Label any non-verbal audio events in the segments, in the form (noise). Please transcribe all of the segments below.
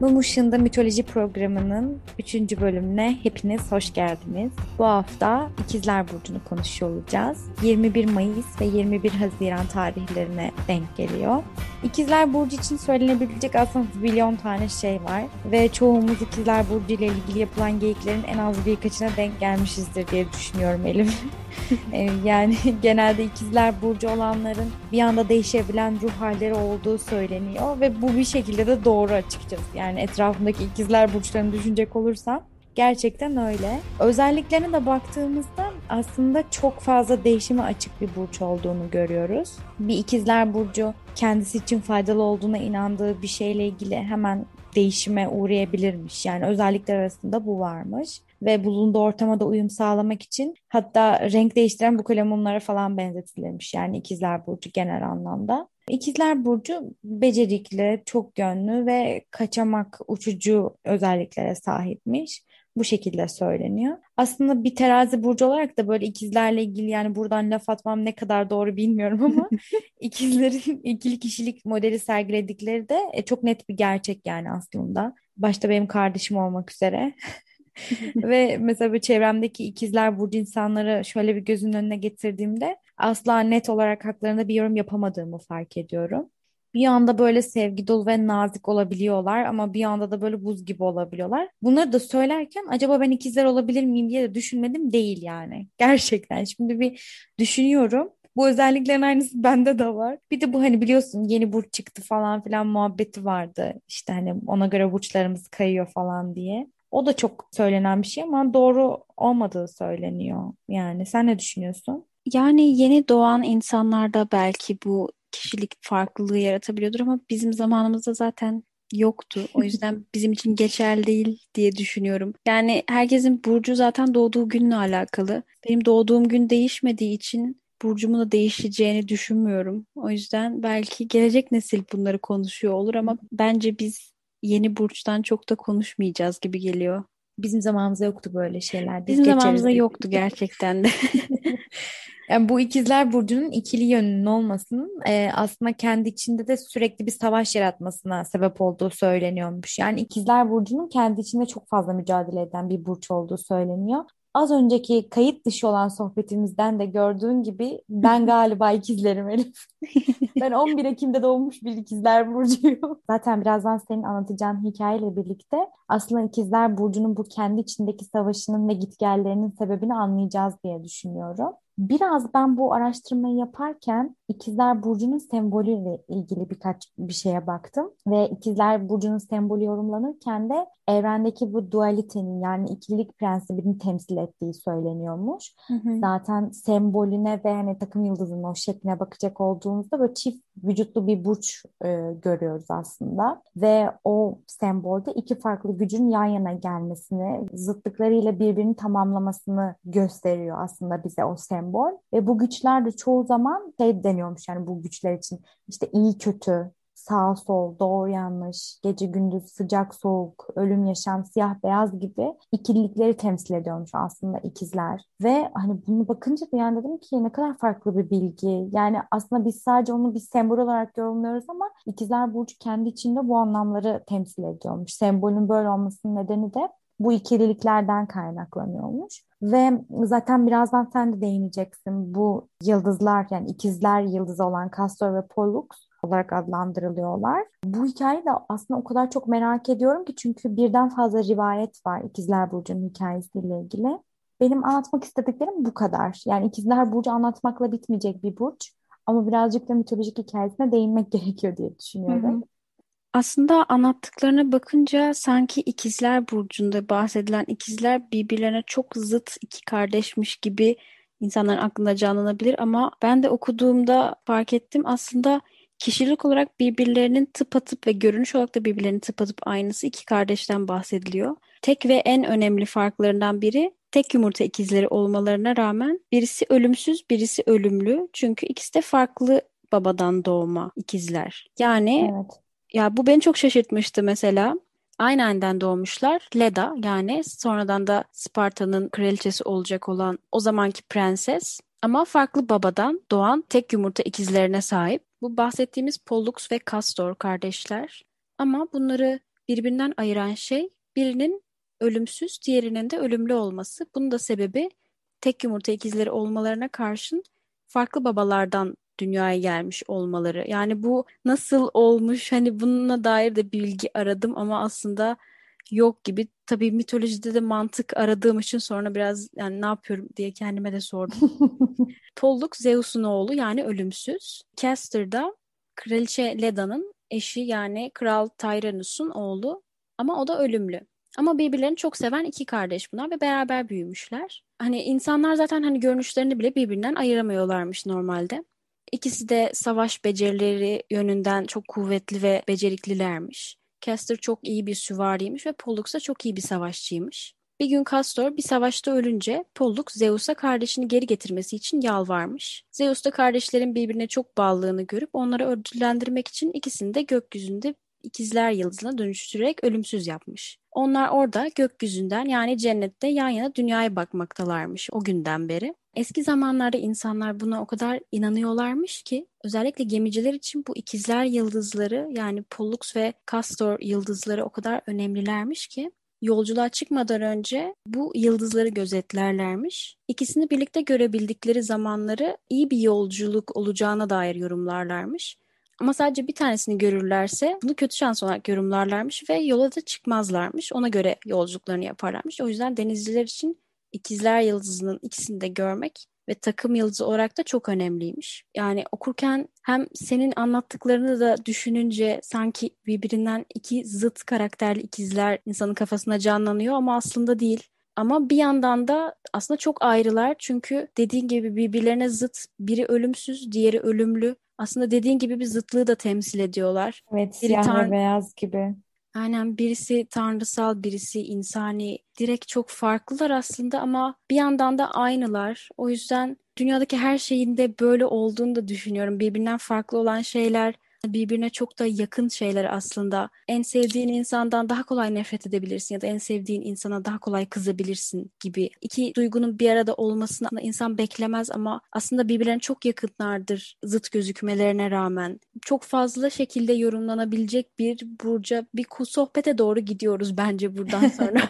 Mum Işığında Mitoloji programının 3. bölümüne hepiniz hoş geldiniz. Bu hafta İkizler Burcu'nu konuşuyor olacağız. 21 Mayıs ve 21 Haziran tarihlerine denk geliyor. İkizler Burcu için söylenebilecek aslında milyon tane şey var. Ve çoğumuz İkizler Burcu ile ilgili yapılan geyiklerin en az birkaçına denk gelmişizdir diye düşünüyorum Elif. (laughs) Ee, yani (laughs) genelde ikizler burcu olanların bir anda değişebilen ruh halleri olduğu söyleniyor ve bu bir şekilde de doğru açıkçası. Yani etrafındaki ikizler burçlarını düşünecek olursam gerçekten öyle. Özelliklerine de baktığımızda aslında çok fazla değişime açık bir burç olduğunu görüyoruz. Bir ikizler burcu kendisi için faydalı olduğuna inandığı bir şeyle ilgili hemen değişime uğrayabilirmiş. Yani özellikler arasında bu varmış ve bulunduğu ortama da uyum sağlamak için hatta renk değiştiren bu kalemunlara falan benzetilirmiş. Yani ikizler burcu genel anlamda. İkizler Burcu becerikli, çok yönlü ve kaçamak, uçucu özelliklere sahipmiş. Bu şekilde söyleniyor. Aslında bir terazi burcu olarak da böyle ikizlerle ilgili yani buradan laf atmam ne kadar doğru bilmiyorum ama (laughs) ikizlerin ikili kişilik modeli sergiledikleri de e, çok net bir gerçek yani aslında. Başta benim kardeşim olmak üzere. (laughs) Ve mesela bir çevremdeki ikizler burcu insanları şöyle bir gözün önüne getirdiğimde asla net olarak haklarında bir yorum yapamadığımı fark ediyorum. Bir anda böyle sevgi dolu ve nazik olabiliyorlar ama bir anda da böyle buz gibi olabiliyorlar. Bunları da söylerken acaba ben ikizler olabilir miyim diye de düşünmedim değil yani. (laughs) Gerçekten şimdi bir düşünüyorum. Bu özelliklerin aynısı bende de var. Bir de bu hani biliyorsun yeni burç çıktı falan filan muhabbeti vardı. İşte hani ona göre burçlarımız kayıyor falan diye. O da çok söylenen bir şey ama doğru olmadığı söyleniyor. Yani sen ne düşünüyorsun? Yani yeni doğan insanlarda belki bu kişilik farklılığı yaratabiliyordur ama bizim zamanımızda zaten yoktu. O (laughs) yüzden bizim için geçerli değil diye düşünüyorum. Yani herkesin burcu zaten doğduğu günle alakalı. Benim doğduğum gün değişmediği için burcumun da değişeceğini düşünmüyorum. O yüzden belki gelecek nesil bunları konuşuyor olur ama bence biz yeni burçtan çok da konuşmayacağız gibi geliyor. Bizim zamanımızda yoktu böyle şeyler. Bizim zamanımızda yoktu gerçekten de. (laughs) Yani bu ikizler burcunun ikili yönünün olmasının e, aslında kendi içinde de sürekli bir savaş yaratmasına sebep olduğu söyleniyormuş. Yani ikizler burcunun kendi içinde çok fazla mücadele eden bir burç olduğu söyleniyor. Az önceki kayıt dışı olan sohbetimizden de gördüğün gibi ben (laughs) galiba ikizlerim Elif. (laughs) ben 11 Ekim'de doğmuş bir ikizler burcuyum. Zaten birazdan senin anlatacağın hikayeyle birlikte aslında ikizler burcunun bu kendi içindeki savaşının ve gitgellerinin sebebini anlayacağız diye düşünüyorum. Biraz ben bu araştırmayı yaparken İkizler Burcu'nun sembolüyle ilgili birkaç bir şeye baktım ve İkizler Burcu'nun sembolü yorumlanırken de evrendeki bu dualitenin yani ikililik prensibini temsil ettiği söyleniyormuş. Hı hı. Zaten sembolüne ve hani takım yıldızının o şekline bakacak olduğumuzda böyle çift vücutlu bir burç e, görüyoruz aslında. Ve o sembolde iki farklı gücün yan yana gelmesini, zıtlıklarıyla birbirini tamamlamasını gösteriyor aslında bize o sembol. Ve bu güçler de çoğu zaman şey deniyormuş yani bu güçler için işte iyi kötü, sağ sol, doğru yanlış, gece gündüz, sıcak soğuk, ölüm yaşam, siyah beyaz gibi ikililikleri temsil ediyormuş aslında ikizler. Ve hani bunu bakınca da yani dedim ki ne kadar farklı bir bilgi. Yani aslında biz sadece onu bir sembol olarak yorumluyoruz ama ikizler burcu kendi içinde bu anlamları temsil ediyormuş. Sembolün böyle olmasının nedeni de bu ikililiklerden kaynaklanıyormuş. Ve zaten birazdan sen de değineceksin. Bu yıldızlar yani ikizler yıldızı olan Castor ve Pollux olarak adlandırılıyorlar. Bu hikayeyi de aslında o kadar çok merak ediyorum ki çünkü birden fazla rivayet var İkizler Burcu'nun hikayesiyle ilgili. Benim anlatmak istediklerim bu kadar. Yani İkizler Burcu anlatmakla bitmeyecek bir burç. Ama birazcık da mitolojik hikayesine değinmek (laughs) gerekiyor diye düşünüyorum. Aslında anlattıklarına bakınca sanki ikizler burcunda bahsedilen ikizler birbirlerine çok zıt iki kardeşmiş gibi insanların aklında canlanabilir ama ben de okuduğumda fark ettim aslında kişilik olarak birbirlerinin tıpatıp ve görünüş olarak da birbirlerinin tıpatıp aynısı iki kardeşten bahsediliyor. Tek ve en önemli farklarından biri tek yumurta ikizleri olmalarına rağmen birisi ölümsüz, birisi ölümlü. Çünkü ikisi de farklı babadan doğma ikizler. Yani evet. ya bu beni çok şaşırtmıştı mesela. Aynı aniden doğmuşlar. Leda yani sonradan da Sparta'nın kraliçesi olacak olan o zamanki prenses ama farklı babadan doğan tek yumurta ikizlerine sahip. Bu bahsettiğimiz Pollux ve Castor kardeşler. Ama bunları birbirinden ayıran şey birinin ölümsüz, diğerinin de ölümlü olması. Bunun da sebebi tek yumurta ikizleri olmalarına karşın farklı babalardan dünyaya gelmiş olmaları. Yani bu nasıl olmuş hani bununla dair de bilgi aradım ama aslında yok gibi. Tabii mitolojide de mantık aradığım için sonra biraz yani ne yapıyorum diye kendime de sordum. (laughs) Pollux Zeus'un oğlu yani ölümsüz. Castor da Kraliçe Leda'nın eşi yani Kral Tyrannus'un oğlu ama o da ölümlü. Ama birbirlerini çok seven iki kardeş bunlar ve beraber büyümüşler. Hani insanlar zaten hani görünüşlerini bile birbirinden ayıramıyorlarmış normalde. İkisi de savaş becerileri yönünden çok kuvvetli ve beceriklilermiş. Castor çok iyi bir süvariymiş ve Pollux da çok iyi bir savaşçıymış. Bir gün Castor bir savaşta ölünce Pollux Zeus'a kardeşini geri getirmesi için yalvarmış. Zeus da kardeşlerin birbirine çok bağlılığını görüp onları ödüllendirmek için ikisini de gökyüzünde ikizler yıldızına dönüştürerek ölümsüz yapmış. Onlar orada gökyüzünden yani cennette yan yana dünyaya bakmaktalarmış o günden beri. Eski zamanlarda insanlar buna o kadar inanıyorlarmış ki özellikle gemiciler için bu ikizler yıldızları yani Pollux ve Castor yıldızları o kadar önemlilermiş ki yolculuğa çıkmadan önce bu yıldızları gözetlerlermiş. İkisini birlikte görebildikleri zamanları iyi bir yolculuk olacağına dair yorumlarlarmış. Ama sadece bir tanesini görürlerse bunu kötü şans olarak yorumlarlarmış ve yola da çıkmazlarmış. Ona göre yolculuklarını yaparlarmış. O yüzden denizciler için ikizler yıldızının ikisini de görmek ve takım yıldızı olarak da çok önemliymiş. Yani okurken hem senin anlattıklarını da düşününce sanki birbirinden iki zıt karakterli ikizler insanın kafasına canlanıyor ama aslında değil. Ama bir yandan da aslında çok ayrılar çünkü dediğin gibi birbirlerine zıt biri ölümsüz diğeri ölümlü aslında dediğin gibi bir zıtlığı da temsil ediyorlar. Evet, Biri siyah tan- ve beyaz gibi. Aynen birisi tanrısal, birisi insani. Direkt çok farklılar aslında ama bir yandan da aynılar. O yüzden dünyadaki her şeyin de böyle olduğunu da düşünüyorum. Birbirinden farklı olan şeyler birbirine çok da yakın şeyler aslında. En sevdiğin insandan daha kolay nefret edebilirsin ya da en sevdiğin insana daha kolay kızabilirsin gibi. İki duygunun bir arada olmasını insan beklemez ama aslında birbirlerine çok yakınlardır zıt gözükmelerine rağmen. Çok fazla şekilde yorumlanabilecek bir burca bir sohbete doğru gidiyoruz bence buradan (laughs) sonra.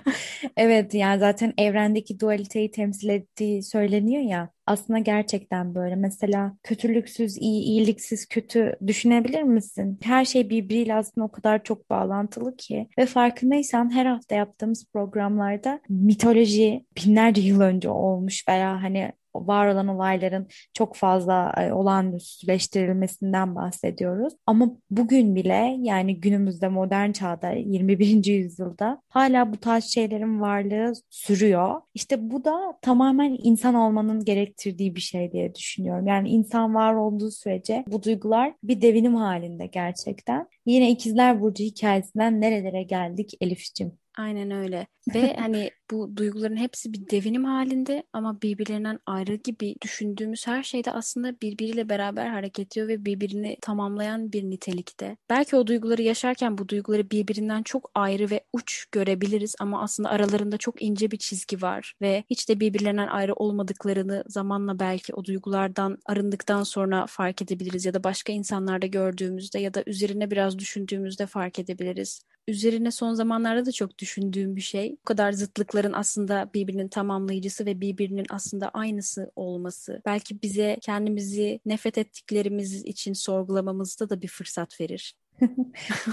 Evet yani zaten evrendeki dualiteyi temsil ettiği söyleniyor ya. Aslında gerçekten böyle. Mesela kötülüksüz iyi, iyiliksiz kötü düşünebilir misin? Her şey birbiriyle aslında o kadar çok bağlantılı ki. Ve farkındaysan her hafta yaptığımız programlarda mitoloji binlerce yıl önce olmuş veya hani var olan olayların çok fazla e, olağanüstüleştirilmesinden bahsediyoruz. Ama bugün bile yani günümüzde modern çağda 21. yüzyılda hala bu tarz şeylerin varlığı sürüyor. İşte bu da tamamen insan olmanın gerektirdiği bir şey diye düşünüyorum. Yani insan var olduğu sürece bu duygular bir devinim halinde gerçekten. Yine İkizler Burcu hikayesinden nerelere geldik Elif'ciğim? Aynen öyle. Ve hani (laughs) bu duyguların hepsi bir devinim halinde ama birbirlerinden ayrı gibi düşündüğümüz her şeyde aslında birbiriyle beraber hareket ediyor ve birbirini tamamlayan bir nitelikte. Belki o duyguları yaşarken bu duyguları birbirinden çok ayrı ve uç görebiliriz ama aslında aralarında çok ince bir çizgi var ve hiç de birbirlerinden ayrı olmadıklarını zamanla belki o duygulardan arındıktan sonra fark edebiliriz ya da başka insanlarda gördüğümüzde ya da üzerine biraz düşündüğümüzde fark edebiliriz üzerine son zamanlarda da çok düşündüğüm bir şey. Bu kadar zıtlıkların aslında birbirinin tamamlayıcısı ve birbirinin aslında aynısı olması. Belki bize kendimizi nefret ettiklerimiz için sorgulamamızda da bir fırsat verir. (laughs)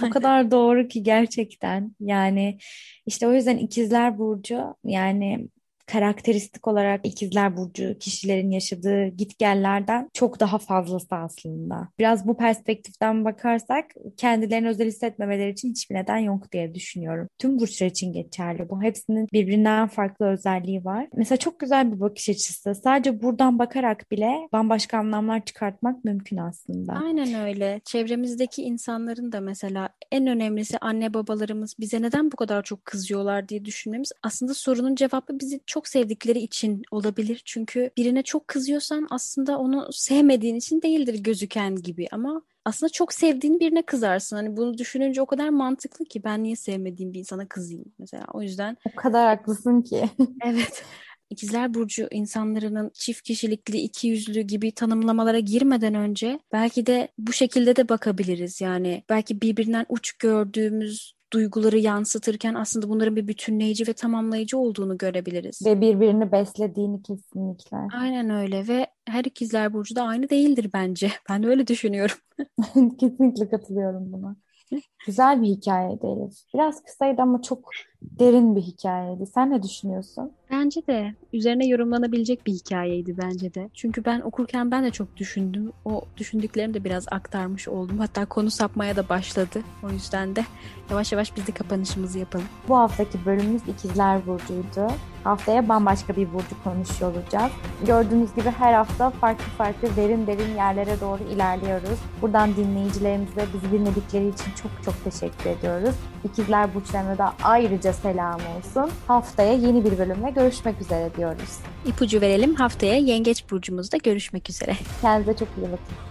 O kadar doğru ki gerçekten. Yani işte o yüzden ikizler burcu yani karakteristik olarak ikizler burcu kişilerin yaşadığı gitgellerden çok daha fazlası aslında. Biraz bu perspektiften bakarsak kendilerini özel hissetmemeleri için hiçbir neden yok diye düşünüyorum. Tüm burçlar için geçerli bu. Hepsinin birbirinden farklı özelliği var. Mesela çok güzel bir bakış açısı. Sadece buradan bakarak bile bambaşka anlamlar çıkartmak mümkün aslında. Aynen öyle. Çevremizdeki insanların da mesela en önemlisi anne babalarımız bize neden bu kadar çok kızıyorlar diye düşünmemiz aslında sorunun cevabı bizi çok çok sevdikleri için olabilir. Çünkü birine çok kızıyorsan aslında onu sevmediğin için değildir gözüken gibi ama aslında çok sevdiğin birine kızarsın. Hani bunu düşününce o kadar mantıklı ki ben niye sevmediğim bir insana kızayım mesela. O yüzden o kadar haklısın ki. (laughs) evet. İkizler Burcu insanların çift kişilikli, iki yüzlü gibi tanımlamalara girmeden önce belki de bu şekilde de bakabiliriz. Yani belki birbirinden uç gördüğümüz duyguları yansıtırken aslında bunların bir bütünleyici ve tamamlayıcı olduğunu görebiliriz. Ve birbirini beslediğini kesinlikle. Aynen öyle ve her ikizler burcu da aynı değildir bence. (laughs) Ben de öyle düşünüyorum. (laughs) Kesinlikle katılıyorum buna. Güzel bir hikayeydi Elif. Biraz kısaydı ama çok derin bir hikayeydi. Sen ne düşünüyorsun? Bence de üzerine yorumlanabilecek bir hikayeydi bence de. Çünkü ben okurken ben de çok düşündüm. O düşündüklerimi de biraz aktarmış oldum. Hatta konu sapmaya da başladı. O yüzden de yavaş yavaş biz de kapanışımızı yapalım. Bu haftaki bölümümüz İkizler Burcu'ydu. Haftaya bambaşka bir burcu konuşuyor olacağız. Gördüğünüz gibi her hafta farklı farklı derin derin yerlere doğru ilerliyoruz. Buradan dinleyicilerimize bizi dinledikleri için çok çok teşekkür ediyoruz. İkizler Burçlarına da ayrıca selam olsun. Haftaya yeni bir bölümle görüşmek üzere diyoruz. İpucu verelim haftaya Yengeç Burcumuzda görüşmek üzere. Kendinize çok iyi bakın.